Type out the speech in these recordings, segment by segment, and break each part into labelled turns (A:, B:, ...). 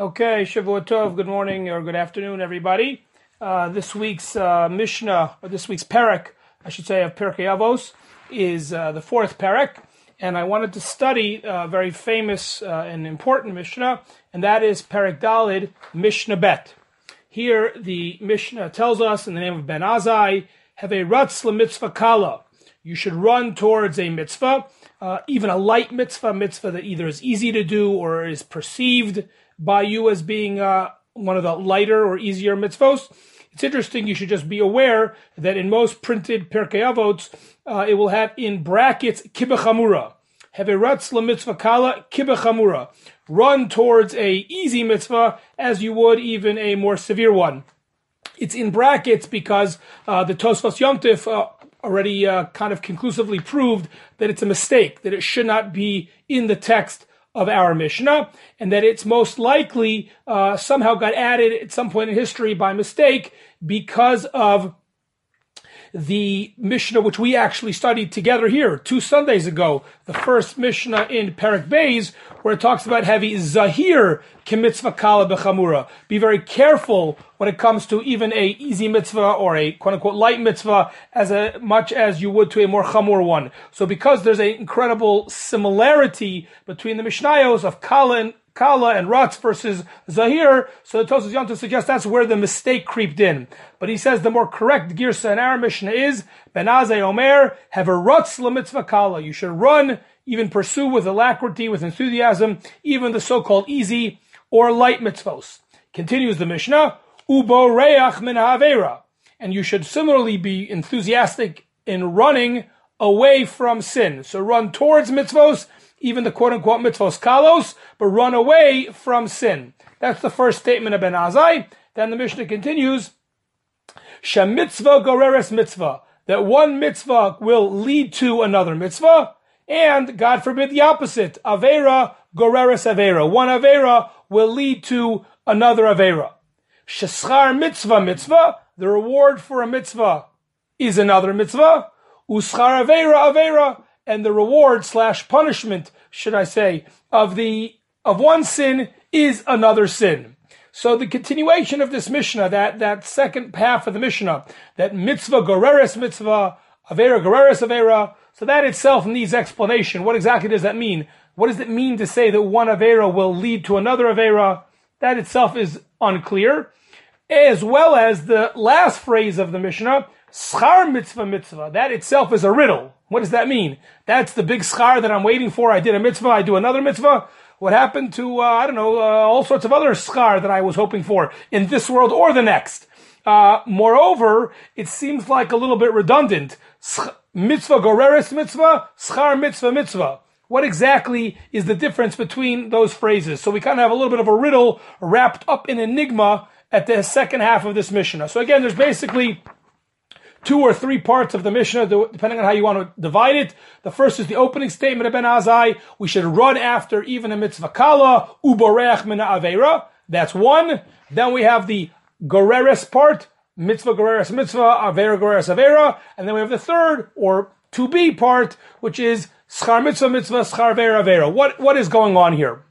A: Okay, Shavua Tov, good morning or good afternoon, everybody. Uh, this week's uh, Mishnah, or this week's Perek, I should say, of Pirkei Avos, is uh, the fourth Perek, and I wanted to study a very famous uh, and important Mishnah, and that is Perek Dalid, Mishnah Bet. Here, the Mishnah tells us, in the name of Ben Azai, have a Ratz mitzvah kala. You should run towards a mitzvah, uh, even a light mitzvah, mitzvah that either is easy to do or is perceived by you as being uh, one of the lighter or easier mitzvos. It's interesting. You should just be aware that in most printed Pirkei Avot, uh, it will have in brackets kibachamura. Have a ratz mitzvah kala kibachamura. Run towards a easy mitzvah as you would even a more severe one. It's in brackets because uh, the Tosfos Yomtiv uh, already uh, kind of conclusively proved that it's a mistake, that it should not be in the text of our Mishnah, and that it's most likely uh, somehow got added at some point in history by mistake because of the Mishnah which we actually studied together here two Sundays ago. The first Mishnah in Perek Beis, where it talks about heavy Zahir kimitzvah kala bechamura. Be very careful when it comes to even a easy mitzvah or a quote unquote light mitzvah as a, much as you would to a more chamur one. So because there's an incredible similarity between the Mishnayos of kala and Kala and Ratz versus Zahir. So the Tosas Yom suggests that's where the mistake creeped in. But he says the more correct girsa in our Mishnah is Ben Azai Omer have a Ratz lemitzvah Kala. You should run, even pursue with alacrity, with enthusiasm, even the so-called easy or light mitzvos. Continues the Mishnah, Ubo reach min havera. And you should similarly be enthusiastic in running away from sin. So run towards mitzvos even the quote unquote mitzvos kalos, but run away from sin. That's the first statement of Ben Azai. Then the Mishnah continues, Shemitzvah goreres mitzvah, that one mitzvah will lead to another mitzvah, and God forbid the opposite, Avera goreres Avera. One Avera will lead to another Avera. Sheschar mitzvah mitzvah, the reward for a mitzvah is another mitzvah. Uschar Avera Avera, and the reward slash punishment, should I say, of the of one sin is another sin. So the continuation of this Mishnah, that, that second half of the Mishnah, that mitzvah goreres mitzvah, avera goreres avera, so that itself needs explanation. What exactly does that mean? What does it mean to say that one avera will lead to another avera? That itself is unclear. As well as the last phrase of the Mishnah, schar mitzvah mitzvah. That itself is a riddle. What does that mean? That's the big schar that I'm waiting for. I did a mitzvah, I do another mitzvah. What happened to, uh, I don't know, uh, all sorts of other schar that I was hoping for in this world or the next? Uh, moreover, it seems like a little bit redundant. Mitzvah goreres mitzvah, schar mitzvah mitzvah. What exactly is the difference between those phrases? So we kind of have a little bit of a riddle wrapped up in enigma at the second half of this Mishnah. So again, there's basically two or three parts of the Mishnah, depending on how you want to divide it. The first is the opening statement of Ben Azai. We should run after even a mitzvah kala, uboreach mina avera. That's one. Then we have the goreres part, mitzvah goreres mitzvah, avera goreres avera. And then we have the third, or to be part, which is schar mitzvah mitzvah, schar avera avera. What, what is going on here?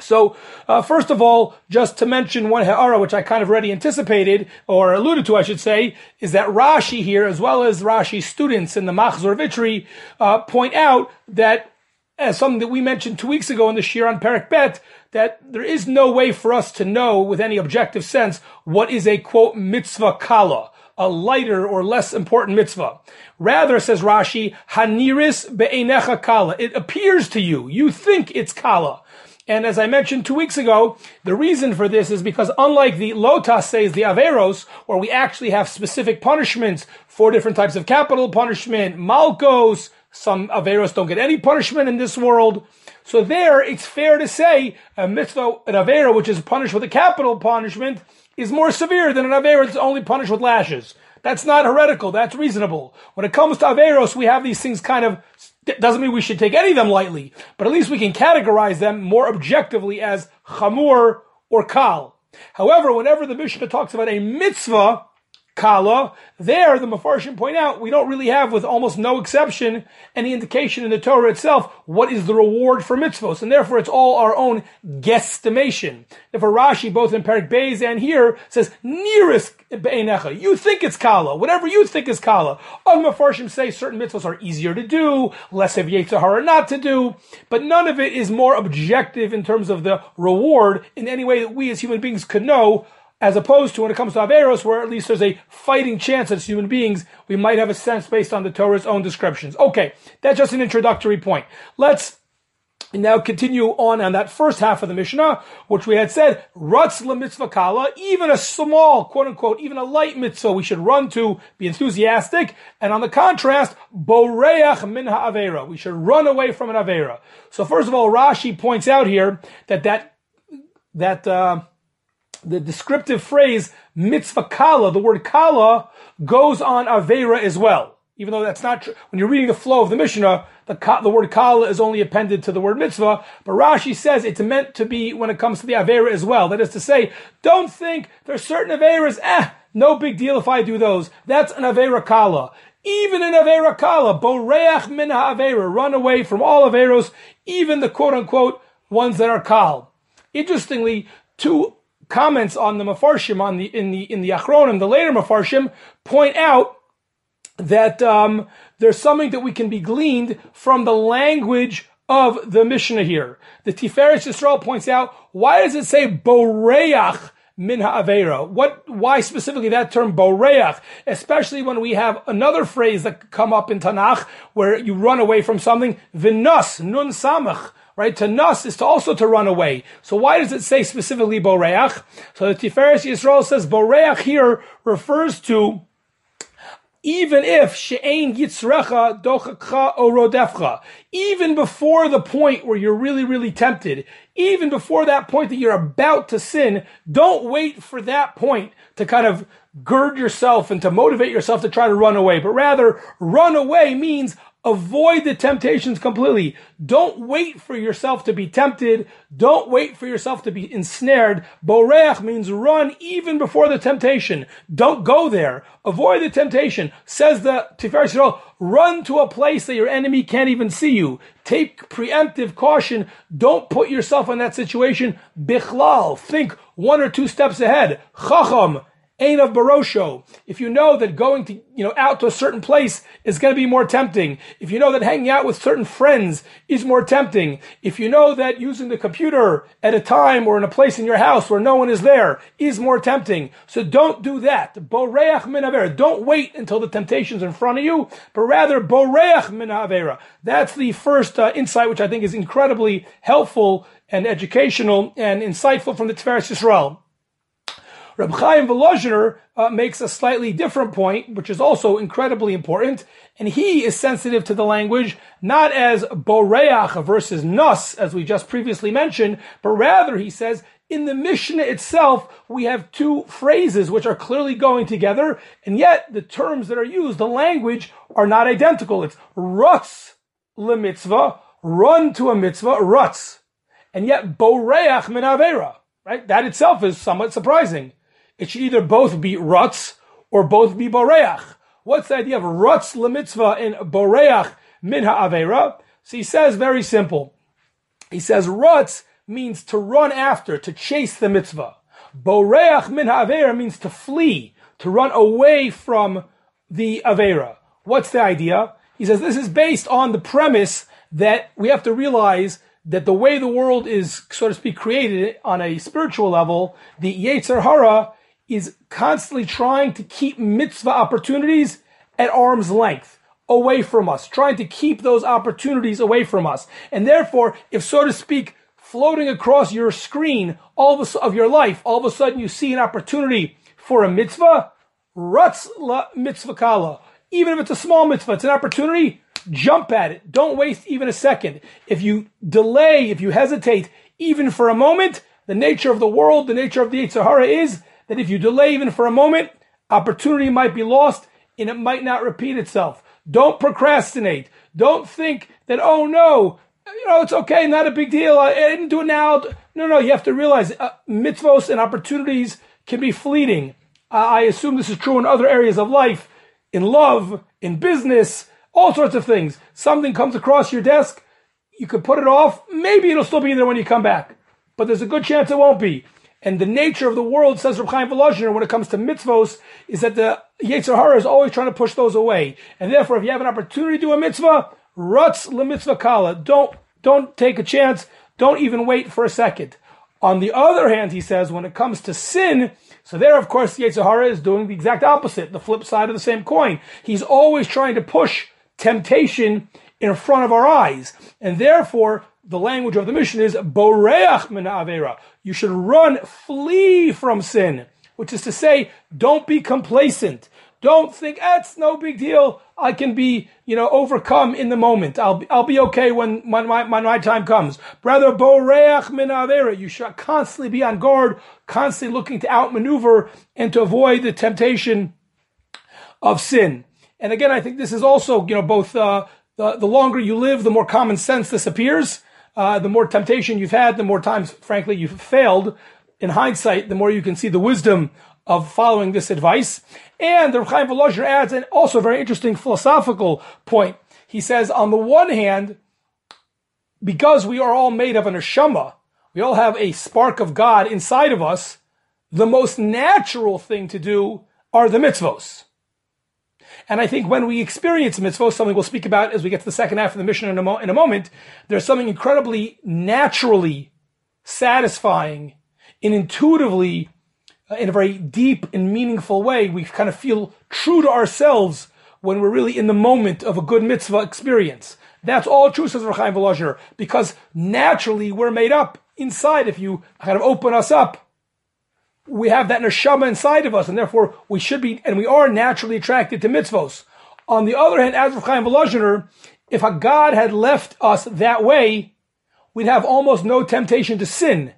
A: So, uh, first of all, just to mention one ha'ara, which I kind of already anticipated, or alluded to, I should say, is that Rashi here, as well as Rashi's students in the Machzor Vitry, uh, point out that, as something that we mentioned two weeks ago in the Shiur on Perek Bet, that there is no way for us to know with any objective sense what is a quote mitzvah kala, a lighter or less important mitzvah. Rather, says Rashi, haniris be'enecha kala. It appears to you, you think it's kala. And as I mentioned two weeks ago, the reason for this is because unlike the Lotas says the Averos, where we actually have specific punishments for different types of capital punishment, Malkos, some Averos don't get any punishment in this world. So there, it's fair to say a mitzvah, an Avera, which is punished with a capital punishment, is more severe than an Avera that's only punished with lashes. That's not heretical. That's reasonable. When it comes to Averos, we have these things kind of doesn't mean we should take any of them lightly, but at least we can categorize them more objectively as chamur or kal. However, whenever the Mishnah talks about a mitzvah, kala. There, the Mefarshim point out, we don't really have, with almost no exception, any indication in the Torah itself what is the reward for mitzvos, and therefore it's all our own guesstimation. If a Rashi, both in Perek Beis and here, says nearest be'enecha, you think it's kala, whatever you think is kala. Other Mefarshim say certain mitzvos are easier to do, less of Yetzirah not to do, but none of it is more objective in terms of the reward in any way that we as human beings could know as opposed to when it comes to Averos, where at least there's a fighting chance as human beings, we might have a sense based on the Torah's own descriptions. Okay, that's just an introductory point. Let's now continue on on that first half of the Mishnah, which we had said, Rutz mitzvah kala, even a small, quote unquote, even a light mitzvah, we should run to, be enthusiastic. And on the contrast, boreach min ha'avera, we should run away from an avera. So first of all, Rashi points out here that that, that, uh, the descriptive phrase mitzvah kala, the word kala, goes on avera as well. Even though that's not true. When you're reading the flow of the Mishnah, the, the word kala is only appended to the word mitzvah, but Rashi says it's meant to be when it comes to the avera as well. That is to say, don't think there's certain averas, eh, no big deal if I do those. That's an avera kala. Even in avera kala, boreach min avera, run away from all averos, even the quote unquote ones that are kal. Interestingly, two comments on the Mefarshim on the in the in the Achronim, the later Mefarshim, point out that um, there's something that we can be gleaned from the language of the Mishnah here. The Tiferes Yisrael points out, why does it say boreach min ha'avera? What, why specifically that term boreach? Especially when we have another phrase that come up in Tanakh where you run away from something, vinas, nun samach, right? To nas is to also to run away. So why does it say specifically boreach? So the Tiferes Yisrael says boreach here refers to even if she'ein yitzrecha dochakcha orodefcha, even before the point where you're really, really tempted, even before that point that you're about to sin, don't wait for that point to kind of gird yourself and to motivate yourself to try to run away, but rather run away means Avoid the temptations completely. Don't wait for yourself to be tempted. Don't wait for yourself to be ensnared. Boreach means run even before the temptation. Don't go there. Avoid the temptation. Says the Tiferes Yisrael, run to a place that your enemy can't even see you. Take preemptive caution. Don't put yourself in that situation. Bichlal. Think one or two steps ahead. Chacham Ain of Barosho. If you know that going to, you know, out to a certain place is going to be more tempting. If you know that hanging out with certain friends is more tempting. If you know that using the computer at a time or in a place in your house where no one is there is more tempting. So don't do that. Boreach min avera. Don't wait until the temptation's in front of you, but rather boreach min avera. That's the first uh, insight, which I think is incredibly helpful and educational and insightful from the Tiferes Yisrael. Reb Chaim Volozhiner uh, makes a slightly different point, which is also incredibly important, and he is sensitive to the language not as boreach versus nus, as we just previously mentioned, but rather he says in the Mishnah itself, we have two phrases which are clearly going together, and yet the terms that are used, the language, are not identical. It's rutz mitzvah, run to a mitzvah, rutz. And yet boreach min avera, right? That itself is somewhat surprising. It should either both be rutz or both be boreach. What's the idea of rutz lemitzvah and boreach min ha'avera? So he says very simple. He says rutz means to run after, to chase the mitzvah. Boreach min ha'avera means to flee, to run away from the avera. What's the idea? He says this is based on the premise that we have to realize that the way the world is, so to speak, created on a spiritual level, the Yetzer Hara is constantly trying to keep mitzvah opportunities at arm's length away from us, trying to keep those opportunities away from us. And therefore, if so to speak, floating across your screen all of, a, of your life, all of a sudden you see an opportunity for a mitzvah, rutz la mitzvah kala. Even if it's a small mitzvah, it's an opportunity, jump at it. Don't waste even a second. If you delay, if you hesitate, even for a moment, the nature of the world, the nature of the Yetzer Hara is that if you delay even for a moment, opportunity might be lost and it might not repeat itself. Don't procrastinate. Don't think that, oh no, you know, it's okay, not a big deal. I, didn't do it now. No, no, you have to realize uh, mitzvos and opportunities can be fleeting. I assume this is true in other areas of life, in love, in business, all sorts of things. Something comes across your desk, you could put it off. Maybe it'll still be there when you come back, but there's a good chance it won't be. And the nature of the world, says Reb Chaim Volozhiner, when it comes to mitzvos, is that the Yetzer Hara is always trying to push those away. And therefore, if you have an opportunity to do a mitzvah, rutz mitzvah kala. Don't, don't take a chance. Don't even wait for a second. On the other hand, he says, when it comes to sin, so there, of course, the Yetzer Hara is doing the exact opposite, the flip side of the same coin. He's always trying to push temptation in front of our eyes. And therefore, the language of the Mishnah is boreach min avera. You should run, flee from sin, which is to say, don't be complacent. Don't think that's no big deal. I can be, you know, overcome in the moment. I'll be, I'll be okay when, when, my, when my time comes. Brother boreach min avera. You should constantly be on guard, constantly looking to outmaneuver and to avoid the temptation of sin. And again, I think this is also, you know, both uh, the, the longer you live, the more common sense this appears. Uh, the more temptation you've had, the more times, frankly, you've failed. In hindsight, the more you can see the wisdom of following this advice. And the Chaim Volozhiner adds an also very interesting philosophical point. He says, on the one hand, because we are all made of an neshama, we all have a spark of God inside of us, the most natural thing to do are the mitzvos. And I think when we experience mitzvot, something we'll speak about as we get to the second half of the Mishnah in a, mo- in a moment, there's something incredibly naturally satisfying and intuitively, uh, in a very deep and meaningful way, we kind of feel true to ourselves when we're really in the moment of a good mitzvah experience. That's all true, says Reb Chaim Volozhiner, because naturally we're made up inside. If you kind of open us up, we have that neshama inside of us, and therefore we should be, and we are naturally attracted to mitzvos. On the other hand, as for Chaim Volozhiner, if a God had left us that way, we'd have almost no temptation to sin,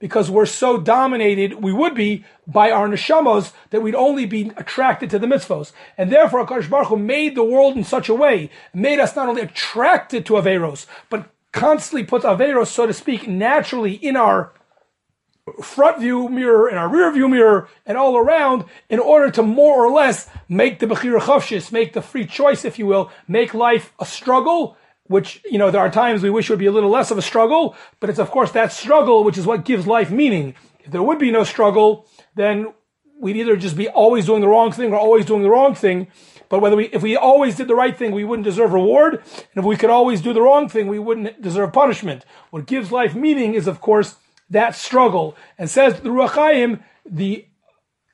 A: because we're so dominated, we would be by our neshamos that we'd only be attracted to the mitzvos. And therefore, HaKadosh Baruch Hu made the world in such a way, made us not only attracted to Averos, but constantly puts Averos, so to speak, naturally in our front view mirror and our rear view mirror and all around in order to more or less make the Bechira Chofshis, make the free choice, if you will, make life a struggle, which, you know, there are times we wish would be a little less of a struggle, but it's of course that struggle which is what gives life meaning. If there would be no struggle, then we'd either just be always doing the wrong thing or always doing the wrong thing. But whether we, if we always did the right thing, we wouldn't deserve reward. And if we could always do the wrong thing, we wouldn't deserve punishment. What gives life meaning is, of course, that struggle. And says the Ruach Chaim, the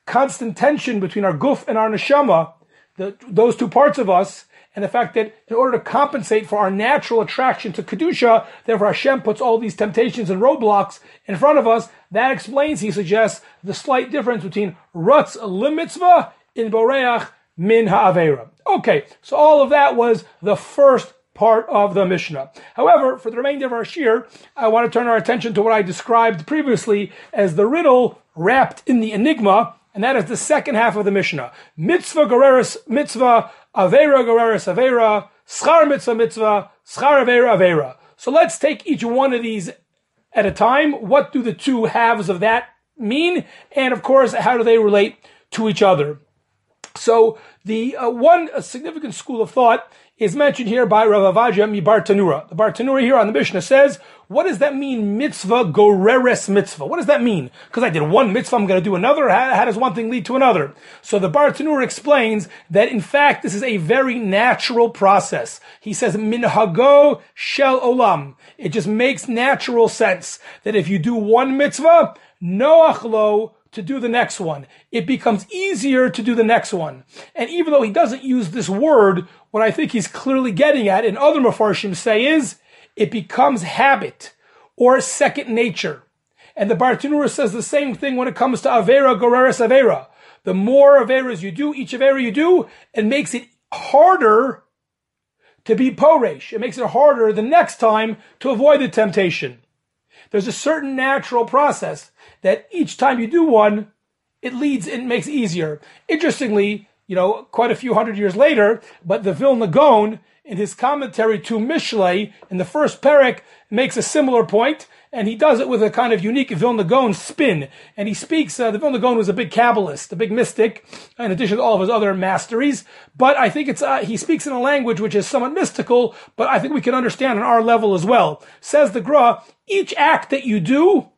A: constant tension between our guf and our neshama, the, those two parts of us, and the fact that in order to compensate for our natural attraction to kedusha, therefore Hashem puts all these temptations and roadblocks in front of us. That explains, he suggests, the slight difference between rutz limitzvah in boreach min ha'avera. Okay, so all of that was the first part of the Mishnah. However, for the remainder of our shiur, I want to turn our attention to what I described previously as the riddle wrapped in the enigma, and that is the second half of the Mishnah. Mitzvah goreris mitzvah, avera goreris avera, schar mitzvah mitzvah, schar avera avera. So let's take each one of these at a time. What do the two halves of that mean? And of course, how do they relate to each other? So the uh, one significant school of thought is mentioned here by Rav Avadia mi Bartanura. The Bartanura here on the Mishnah says, what does that mean, mitzvah goreres mitzvah? What does that mean? Because I did one mitzvah, I'm going to do another. How, how, does one thing lead to another? So the Bartanura explains that in fact this is a very natural process. He says, minhago shel olam. It just makes natural sense that if you do one mitzvah, noach lo to do the next one. It becomes easier to do the next one. And even though he doesn't use this word, what I think he's clearly getting at, and other Mefarshim say is, it becomes habit or second nature. And the Bartanura says the same thing when it comes to Avera Goreres Avera. The more Averas you do, each Avera you do, it makes it harder to be Poresh. It makes it harder the next time to avoid the temptation. There's a certain natural process that each time you do one, it leads, it makes easier. Interestingly, you know, quite a few hundred years later, but the Vilna Gaon in his commentary to Mishlei in the first parak makes a similar point, and he does it with a kind of unique Vilna Gaon spin. And he speaks, uh, the Vilna Gaon was a big Kabbalist, a big mystic, in addition to all of his other masteries. But I think it's, uh, he speaks in a language which is somewhat mystical, but I think we can understand on our level as well. Says the Gra, each act that you do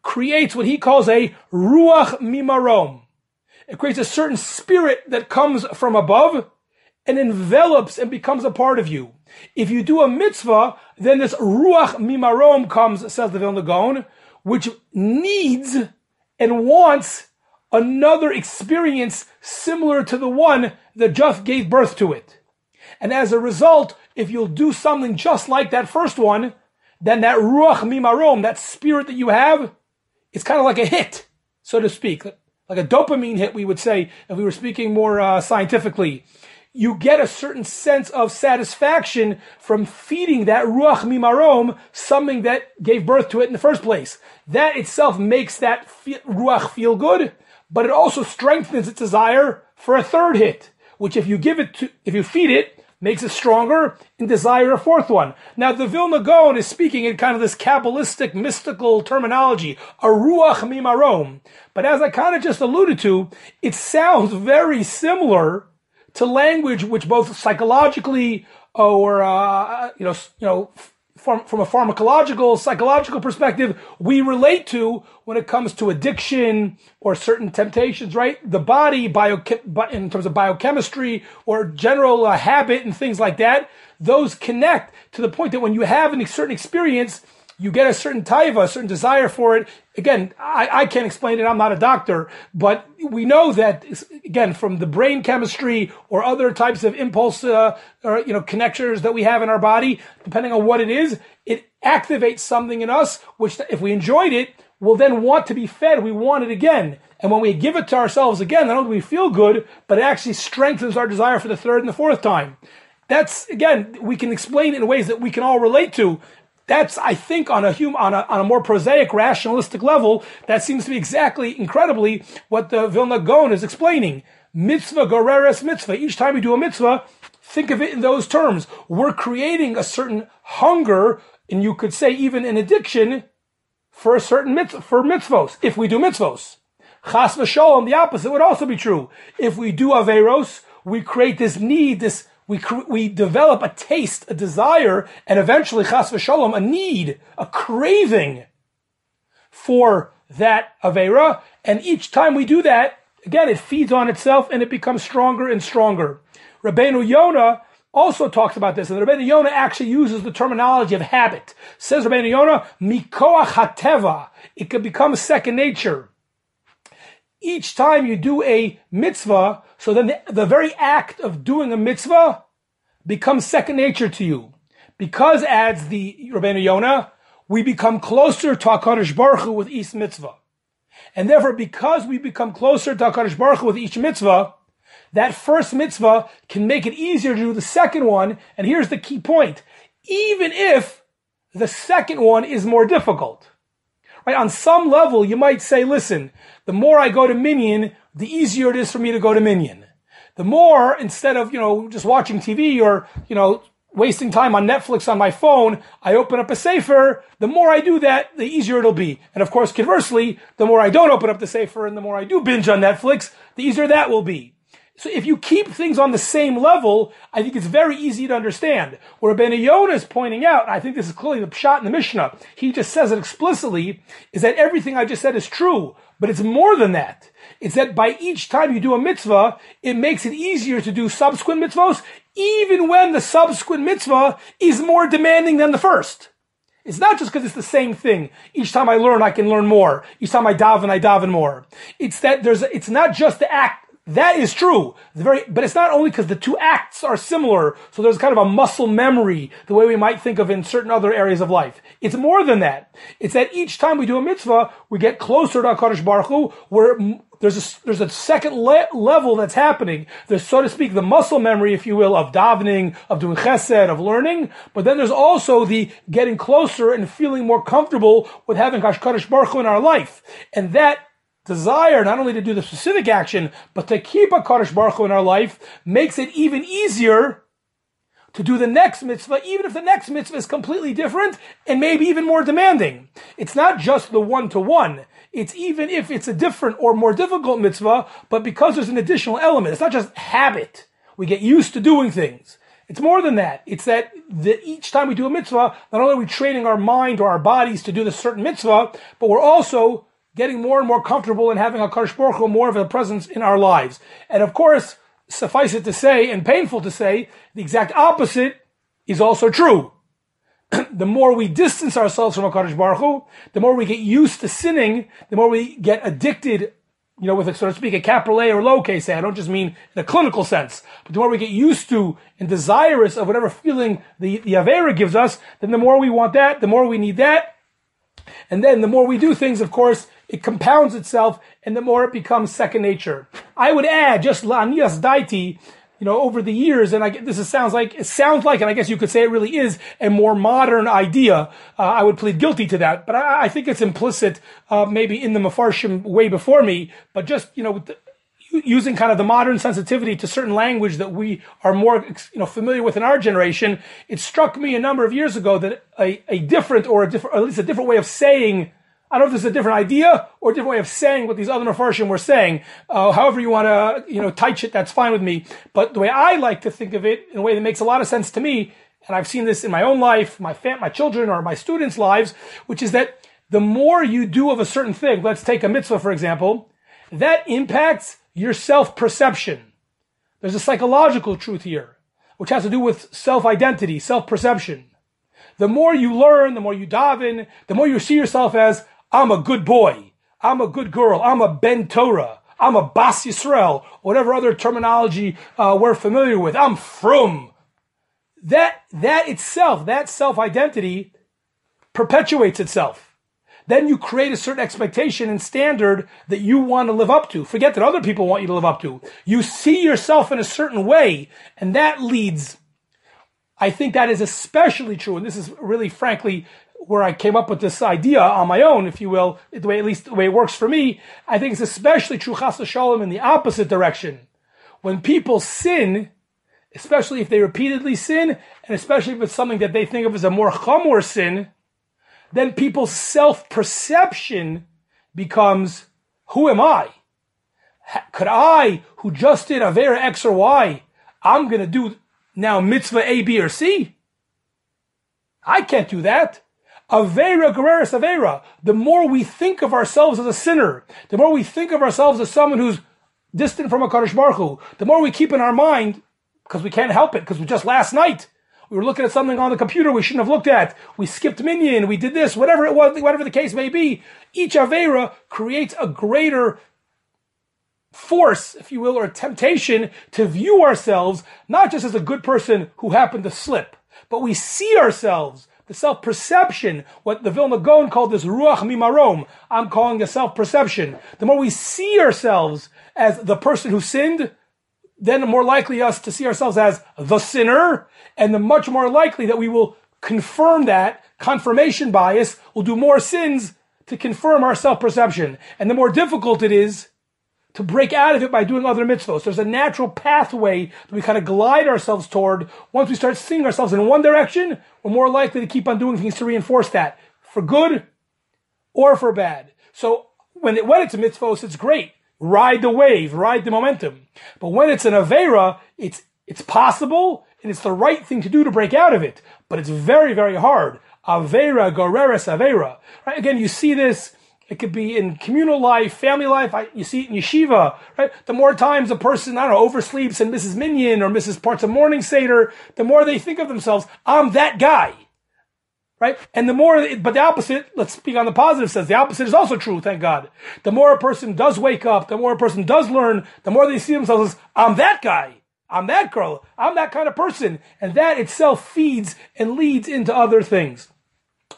A: creates what he calls a Ruach Mimarom. It creates a certain spirit that comes from above and envelops and becomes a part of you. If you do a mitzvah, then this ruach mimarom comes, says the Vilna Gaon, which needs and wants another experience similar to the one that just gave birth to it. And as a result, if you'll do something just like that first one, then that ruach mimarom, that spirit that you have, it's kind of like a hit, so to speak, like a dopamine hit, we would say, if we were speaking more uh, scientifically you get a certain sense of satisfaction from feeding that ruach mimarom, something that gave birth to it in the first place. That itself makes that ruach feel good, but it also strengthens its desire for a third hit, which if you give it to, if you feed it, makes it stronger and desire a fourth one. Now the Vilna Gaon is speaking in kind of this Kabbalistic mystical terminology, a ruach mimarom. But as I kind of just alluded to, it sounds very similar to language which both psychologically or uh, you know you know from, from a pharmacological psychological perspective we relate to when it comes to addiction or certain temptations right? The body bio in terms of biochemistry or general uh, habit and things like that those connect to the point that when you have a certain experience you get a certain taiva, a certain desire for it. Again, I, I can't explain it. I'm not a doctor, but we know that again from the brain chemistry or other types of impulse uh, or you know connectors that we have in our body, depending on what it is, it activates something in us. Which, if we enjoyed it, will then want to be fed. We want it again. And when we give it to ourselves again, not only do we feel good, but it actually strengthens our desire for the third and the fourth time. That's again, we can explain in ways that we can all relate to. That's, I think, on a hum, on a on a more prosaic, rationalistic level, that seems to be exactly, incredibly, what the Vilna Gaon is explaining. Mitzvah goreres mitzvah. Each time you do a mitzvah, think of it in those terms. We're creating a certain hunger, and you could say even an addiction for a certain mitzvah, for mitzvos, if we do mitzvos. Chas v'sholom, the opposite would also be true. If we do averos, we create this need, this we, we develop a taste, a desire, and eventually, chas v'shalom, a need, a craving for that Avera. And each time we do that, again, it feeds on itself and it becomes stronger and stronger. Rabbeinu Yonah also talks about this, and Rabbeinu Yonah actually uses the terminology of habit. Says Rabbeinu Yonah, mikoach hateva. It could become second nature each time you do a mitzvah, so then the, the, very act of doing a mitzvah becomes second nature to you. Because, adds the Rabbeinu Yonah, we become closer to HaKadosh Baruch Hu with each mitzvah. And therefore, because we become closer to HaKadosh Baruch Hu with each mitzvah, that first mitzvah can make it easier to do the second one. And here's the key point. Even if the second one is more difficult. Right? On some level, you might say, listen, the more I go to Minyan, the easier it is for me to go to Minyan. The more, instead of, you know, just watching TV or, you know, wasting time on Netflix on my phone, I open up a sefer. the more I do that, the easier it'll be. And of course, conversely, the more I don't open up the sefer and the more I do binge on Netflix, the easier that will be. So if you keep things on the same level, I think it's very easy to understand. Where Ben Yonah is pointing out, I think this is clearly the shot in the Mishnah, he just says it explicitly, is that everything I just said is true. But it's more than that. It's that by each time you do a mitzvah, it makes it easier to do subsequent mitzvahs, even when the subsequent mitzvah is more demanding than the first. It's not just because it's the same thing. Each time I learn, I can learn more. Each time I daven, I daven more. It's that there's, it's not just the act that is true. The very, but it's not only because the two acts are similar, so there's kind of a muscle memory, the way we might think of in certain other areas of life. It's more than that. It's that each time we do a mitzvah, we get closer to HaKadosh Baruch Hu, where there's a, there's a second le- level that's happening. There's, so to speak, the muscle memory, if you will, of davening, of doing chesed, of learning. But then there's also the getting closer and feeling more comfortable with having HaKadosh Baruch Hu in our life. And that desire not only to do the specific action, but to keep HaKadosh Baruch Hu in our life makes it even easier to do the next mitzvah, even if the next mitzvah is completely different and maybe even more demanding. It's not just the one to one. It's even if it's a different or more difficult mitzvah, but because there's an additional element. It's not just habit. We get used to doing things. It's more than that. It's that the, each time we do a mitzvah, not only are we training our mind or our bodies to do this certain mitzvah, but we're also getting more and more comfortable in having a Baruch more of a presence in our lives. And of course, suffice it to say, and painful to say, the exact opposite is also true. the more we distance ourselves from HaKadosh Baruch Hu, the more we get used to sinning, the more we get addicted, you know, with a, so to speak, a capital A or lowercase a. I don't just mean in a clinical sense, but the more we get used to and desirous of whatever feeling the, the Avera gives us, then the more we want that, the more we need that. And then the more we do things, of course, it compounds itself, and the more it becomes second nature. I would add just la'anias daiti, you know, over the years, and I get this is, sounds like it sounds like, and I guess you could say it really is a more modern idea. Uh, I would plead guilty to that, but I, I think it's implicit, uh, maybe in the Mefarshim way before me. But just you know, the, using kind of the modern sensitivity to certain language that we are more you know familiar with in our generation, it struck me a number of years ago that a, a different or a different, or at least a different way of saying I don't know if this is a different idea or a different way of saying what these other Mepharshim were saying. Uh, however you want to, you know, touch it, that's fine with me. But the way I like to think of it, in a way that makes a lot of sense to me, and I've seen this in my own life, my fam- my children or my students' lives, which is that the more you do of a certain thing, let's take a mitzvah for example, that impacts your self-perception. There's a psychological truth here, which has to do with self-identity, self-perception. The more you learn, the more you daven, the more you see yourself as I'm a good boy. I'm a good girl. I'm a Ben Torah. I'm a Bas Yisrael. Whatever other terminology uh, we're familiar with. I'm from. That, that itself, that self-identity perpetuates itself. Then you create a certain expectation and standard that you want to live up to. Forget that other people want you to live up to. You see yourself in a certain way, and that leads I think that is especially true, and this is really, frankly, where I came up with this idea on my own, if you will, the way at least the way it works for me. I think it's especially true chas shalom in the opposite direction. When people sin, especially if they repeatedly sin, and especially if it's something that they think of as a more chamur sin, then people's self-perception becomes, who am I? Could I, who just did a Avera X or Y, I'm gonna do now mitzvah A, B, or C? I can't do that. Avera Goreres Avera. The more we think of ourselves as a sinner, the more we think of ourselves as someone who's distant from HaKadosh Baruch Hu, the more we keep in our mind, because we can't help it, because we just last night, we were looking at something on the computer we shouldn't have looked at. We skipped minyan, we did this, whatever it was, whatever the case may be. Each Avera creates a greater force, if you will, or temptation to view ourselves not just as a good person who happened to slip, but we see ourselves the self-perception, what the Vilna Gaon called this ruach mimarom, I'm calling a self-perception. The more we see ourselves as the person who sinned, then the more likely us to see ourselves as the sinner, and the much more likely that we will confirm that confirmation bias will do more sins to confirm our self-perception. And the more difficult it is to break out of it by doing other mitzvahs. There's a natural pathway that we kind of glide ourselves toward. Once we start seeing ourselves in one direction, we're more likely to keep on doing things to reinforce that for good or for bad. So when it, when it's a mitzvahs, it's great. Ride the wave, ride the momentum. But when it's an avera, it's it's possible and it's the right thing to do to break out of it. But it's very very hard. Avera goreres avera. Right? Again, you see this it could be in communal life, family life. I, you see it in yeshiva, right? The more times a person, I don't know, oversleeps and misses minyan or misses parts of morning seder, the more they think of themselves, I'm that guy. Right? And the more, but the opposite, let's speak on the positive sense, the opposite is also true, thank God. The more a person does wake up, the more a person does learn, the more they see themselves as, I'm that guy. I'm that girl. I'm that kind of person. And that itself feeds and leads into other things.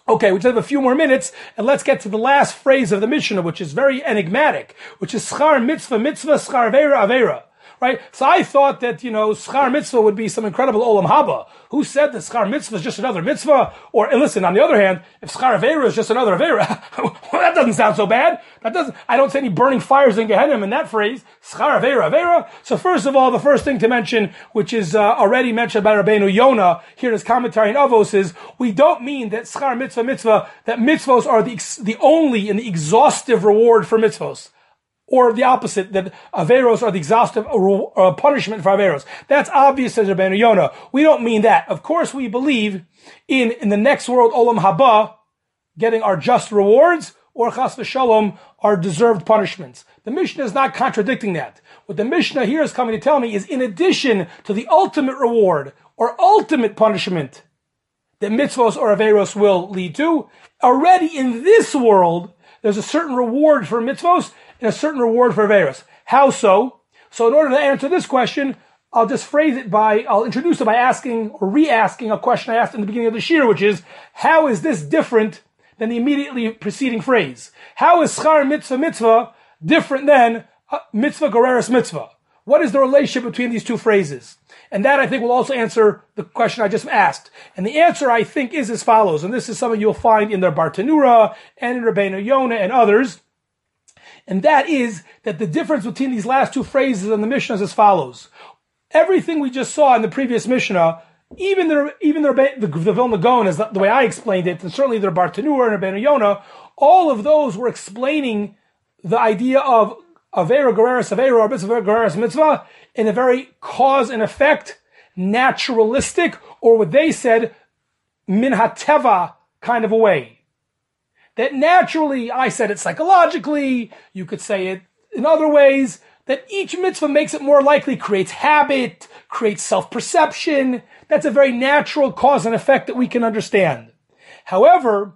A: Okay, we just have a few more minutes, and let's get to the last phrase of the Mishnah, which is very enigmatic, which is schar mitzvah mitzvah schar avera avera. Right? So I thought that, you know, schar mitzvah would be some incredible olam haba. Who said that schar mitzvah is just another mitzvah? Or, and listen, on the other hand, if schar avera is just another avera, well, that doesn't sound so bad. That doesn't, I don't see any burning fires in Gehenna in that phrase. Schar avera, avera. So first of all, the first thing to mention, which is uh, already mentioned by Rabbeinu Yonah here in his commentary in Avos is, we don't mean that schar mitzvah mitzvah, that mitzvahs are the, the only and the exhaustive reward for mitzvahs or the opposite, that Averos are the exhaustive uh, punishment for Averos. That's obvious, says Rabbeinu Yonah. We don't mean that. Of course, we believe in, in the next world, Olam Haba, getting our just rewards, or Chas v'Shalom, our deserved punishments. The Mishnah is not contradicting that. What the Mishnah here is coming to tell me is in addition to the ultimate reward, or ultimate punishment, that mitzvos or Averos will lead to, already in this world, there's a certain reward for mitzvos and a certain reward for Averis. How so? So in order to answer this question, I'll just phrase it by, I'll introduce it by asking or re-asking a question I asked in the beginning of the year, which is, how is this different than the immediately preceding phrase? How is schar mitzvah mitzvah different than uh, mitzvah goreres mitzvah? What is the relationship between these two phrases? And that I think will also answer the question I just asked. And the answer I think is as follows, and this is something you'll find in the Bartanura and in Rabbeinu Yonah and others. And that is that the difference between these last two phrases in the Mishnah is as follows. Everything we just saw in the previous Mishnah, even the, even the, the, the Vilna Gaon, is the way I explained it, and certainly the Bartanura and Rabbeinu Yonah, all of those were explaining the idea of Avera Goreres Avera or Mitzvah Goreres Mitzvah in a very cause and effect, naturalistic, or what they said, min hateva kind of a way that naturally, I said it psychologically, you could say it in other ways, that each mitzvah makes it more likely, creates habit, creates self-perception. That's a very natural cause and effect that we can understand. However,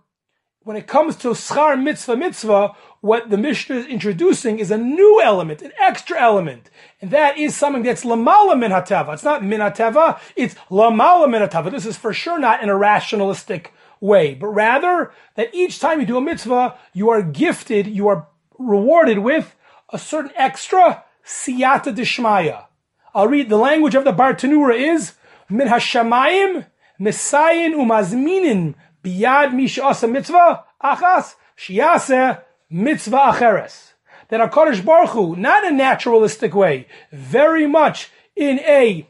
A: when it comes to schar mitzvah mitzvah, what the Mishnah is introducing is a new element, an extra element. And that is something that's lamala min hateva. It's not min hateva, it's lamala min hateva. This is for sure not an a rationalistic way, but rather that each time you do a mitzvah, you are gifted, you are rewarded with a certain extra siyata dishmaya. I'll read the language of the Bartanura is min hashamayim mesayin umazminin biyad mishasa mitzvah achas shiase mitzvah acheres. That HaKadosh Baruch Hu, not a naturalistic way, very much in a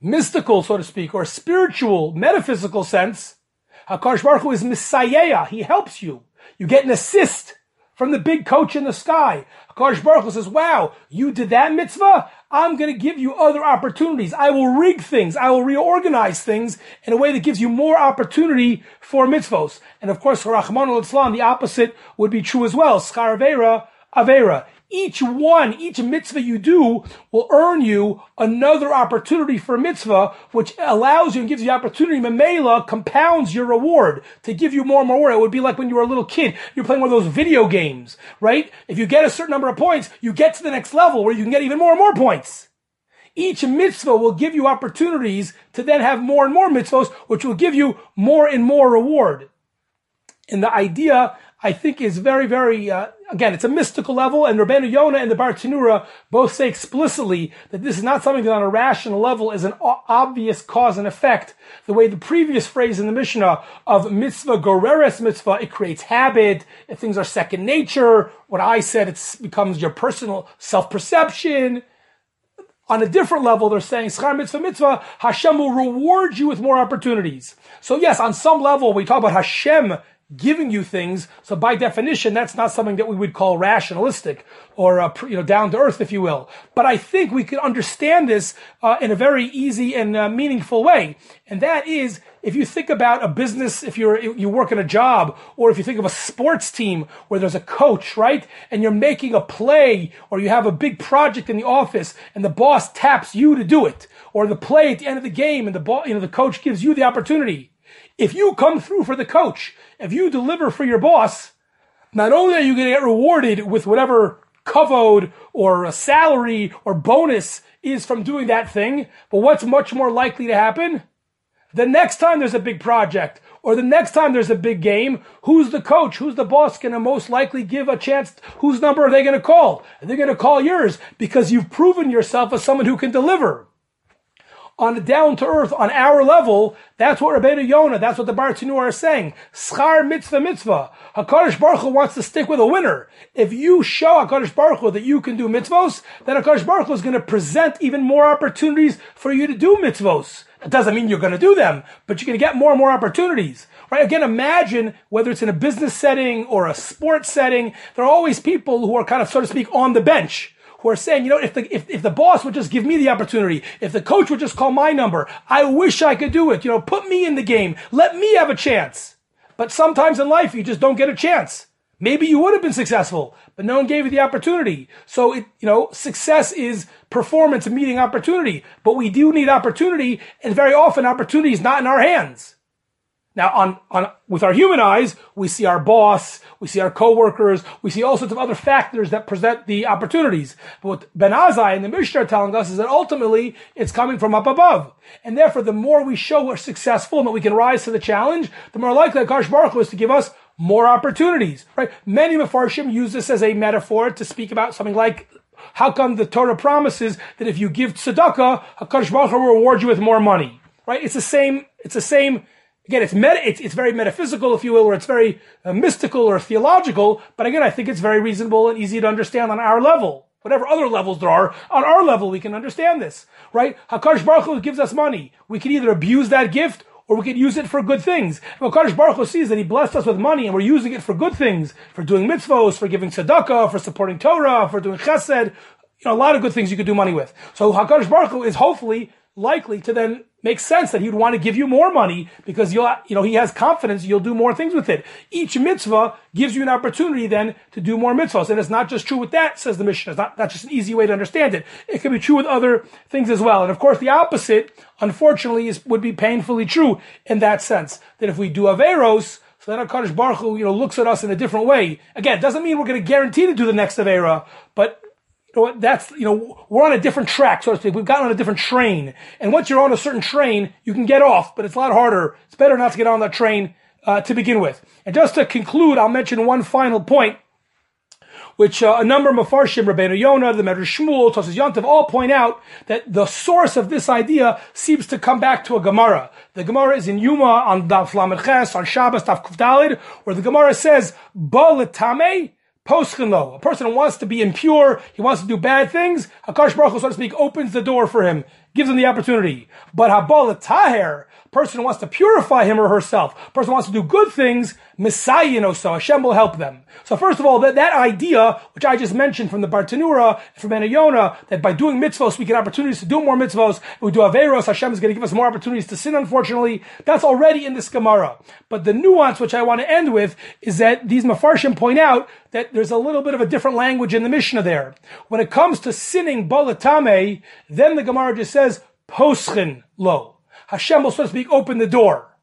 A: mystical, so to speak, or spiritual, metaphysical sense, HaKadosh Baruch Hu is mesayea. He helps you. You get an assist from the big coach in the sky. HaKadosh Baruch Hu says, wow, you did that mitzvah? I'm going to give you other opportunities. I will rig things. I will reorganize things in a way that gives you more opportunity for mitzvos. And of course, for Rachmana litzlan, the opposite would be true as well. Schar Avera, Avera each one, each mitzvah you do will earn you another opportunity for mitzvah, which allows you and gives you opportunity. Memela compounds your reward to give you more and more. reward. It would be like when you were a little kid, you're playing one of those video games, right? If you get a certain number of points, you get to the next level where you can get even more and more points. Each mitzvah will give you opportunities to then have more and more mitzvahs, which will give you more and more reward. And the idea I think is very, very, uh, again, it's a mystical level, and Rabbeinu Yonah and the Bartanura both say explicitly that this is not something that on a rational level is an obvious cause and effect, the way the previous phrase in the Mishnah of mitzvah goreres mitzvah, it creates habit, things are second nature, what I said, it becomes your personal self-perception, on a different level, they're saying schar mitzvah mitzvah, Hashem will reward you with more opportunities. So yes, on some level, we talk about Hashem giving you things. So by definition, that's not something that we would call rationalistic or uh, you know down to earth, if you will. But I think we could understand this uh, in a very easy and uh, meaningful way, and that is if you think about a business, if you're you work in a job, or if you think of a sports team where there's a coach, right, and you're making a play, or you have a big project in the office, and the boss taps you to do it, or the play at the end of the game, and the bo- you know the coach gives you the opportunity. If you come through for the coach, if you deliver for your boss, not only are you going to get rewarded with whatever kavod or a salary or bonus is from doing that thing, but what's much more likely to happen? The next time there's a big project, or the next time there's a big game, who's the coach, who's the boss going to most likely give a chance? Whose number are they going to call? They're going to call yours because you've proven yourself as someone who can deliver on down to earth, on our level, that's what Rabbeinu Yonah, that's what the Bartanur are saying. Schar mitzvah mitzvah. HaKadosh Baruch Hu wants to stick with a winner. If you show HaKadosh Baruch Hu that you can do mitzvos, then HaKadosh Baruch Hu is going to present even more opportunities for you to do mitzvos. It doesn't mean you're going to do them, but you're going to get more and more opportunities. Right? Again, imagine whether it's in a business setting or a sports setting, there are always people who are kind of, so to speak, on the bench who are saying, you know, if the, if, if the boss would just give me the opportunity, if the coach would just call my number, I wish I could do it. You know, put me in the game. Let me have a chance. But sometimes in life, you just don't get a chance. Maybe you would have been successful, but no one gave you the opportunity. So it, you know, success is performance meeting opportunity, but we do need opportunity, and very often opportunity is not in our hands. Now, on, on, with our human eyes, we see our boss, we see our coworkers, we see all sorts of other factors that present the opportunities. But what Ben Azai and the Mishnah are telling us is that ultimately it's coming from up above. And therefore, the more we show we're successful and that we can rise to the challenge, the more likely HaKadosh Baruch is to give us more opportunities, right? Many Mefarshim use this as a metaphor to speak about something like how come the Torah promises that if you give tzedakah, HaKadosh Baruch Hu will reward you with more money, right? It's the same. It's the same Again, it's, meta, it's, it's very metaphysical, if you will, or it's very uh, mystical or theological, but again, I think it's very reasonable and easy to understand on our level. Whatever other levels there are, on our level, we can understand this, right? HaKadosh Baruch Hu gives us money. We can either abuse that gift or we can use it for good things. If HaKadosh Baruch Hu sees that He blessed us with money and we're using it for good things, for doing mitzvos, for giving tzedakah, for supporting Torah, for doing chesed, you know, a lot of good things you could do money with. So HaKadosh Baruch Hu is hopefully likely to then make sense that he'd want to give you more money because you'll, you know, he has confidence you'll do more things with it. Each mitzvah gives you an opportunity then to do more mitzvahs. And it's not just true with that, says the Mishnah. It's not, that's just an easy way to understand it. It can be true with other things as well. And of course, the opposite, unfortunately, is, would be painfully true in that sense. That if we do Averos, so then HaKadosh Baruch Hu, you know, looks at us in a different way. Again, doesn't mean we're going to guarantee to do the next Avera, but you know, that's, you know, we're on a different track, so to speak. We've gotten on a different train. And once you're on a certain train, you can get off, but it's a lot harder. It's better not to get on that train uh, to begin with. And just to conclude, I'll mention one final point, which uh, a number of Mefarshim, Rabbeinu Yonah, the Medrash Shmuel, Tosfos Yontiv, all point out that the source of this idea seems to come back to a Gemara. The Gemara is in Yoma on Daf Lamed Ches, on Shabbos, Daf Kuf Daled, where the Gemara says, Ba Poschenlo, a person who wants to be impure, he wants to do bad things, HaKadosh Baruch Hu, so to speak, opens the door for him, gives him the opportunity. But Habal Taher, person wants to purify him or herself, person wants to do good things, mesayea so Hashem will help them. So first of all, that, that idea, which I just mentioned from the Bartenura, from Anayona, that by doing mitzvos, we get opportunities to do more mitzvos, we do Averos, Hashem is going to give us more opportunities to sin, unfortunately, that's already in this Gemara. But the nuance, which I want to end with, is that these Mefarshim point out that there's a little bit of a different language in the Mishnah there. When it comes to sinning Balatame, then the Gemara just says, Poschen lo. Hashem will, so to speak, open the door.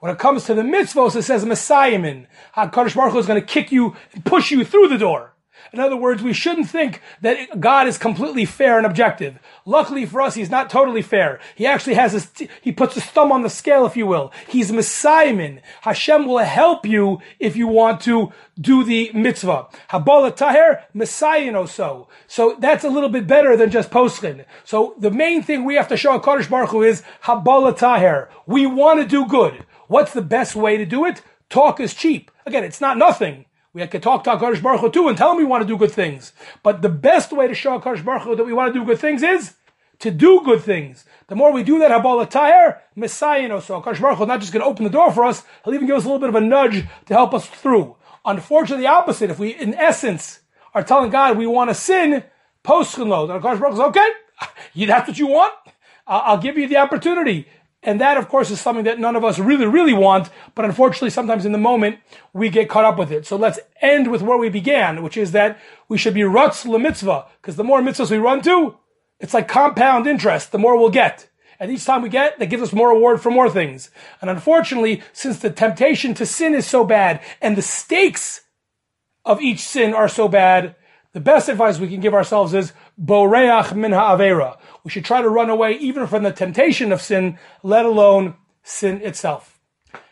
A: When it comes to the mitzvahs, it says mesayea. HaKadosh Baruch Hu is going to kick you and push you through the door. In other words, we shouldn't think that God is completely fair and objective. Luckily for us, he's not totally fair. He actually has his, he puts his thumb on the scale, if you will. He's mesayea. Hashem will help you if you want to do the mitzvah. Habala Taher, mesayea so. So that's a little bit better than just postlin. So the main thing we have to show HaKadosh Baruch Hu is Habala Taher. We want to do good. What's the best way to do it? Talk is cheap. Again, it's not nothing. We can talk to HaKadosh Baruch Hu too and tell him we want to do good things. But the best way to show HaKadosh Baruch Hu that we want to do good things is to do good things. The more we do that, Habal Taher, mesayea, so HaKadosh Baruch Hu is not just going to open the door for us, he'll even give us a little bit of a nudge to help us through. Unfortunately, the opposite. If we, in essence, are telling God we want to sin, post then HaKadosh Baruch Hu says, okay, that's what you want? I'll give you the opportunity. And that, of course, is something that none of us really, really want. But unfortunately, sometimes in the moment, we get caught up with it. So let's end with where we began, which is that we should be rutz mitzvah, because the more mitzvahs we run to, it's like compound interest. The more we'll get. And each time we get, that gives us more reward for more things. And unfortunately, since the temptation to sin is so bad and the stakes of each sin are so bad, the best advice we can give ourselves is boreach min ha'avera. We should try to run away even from the temptation of sin, let alone sin itself.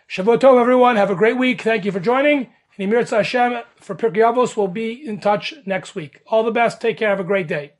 A: Shavua Tov, everyone. Have a great week. Thank you for joining. And Emir Hashem for Pirkei Avos will be in touch next week. All the best. Take care. Have a great day.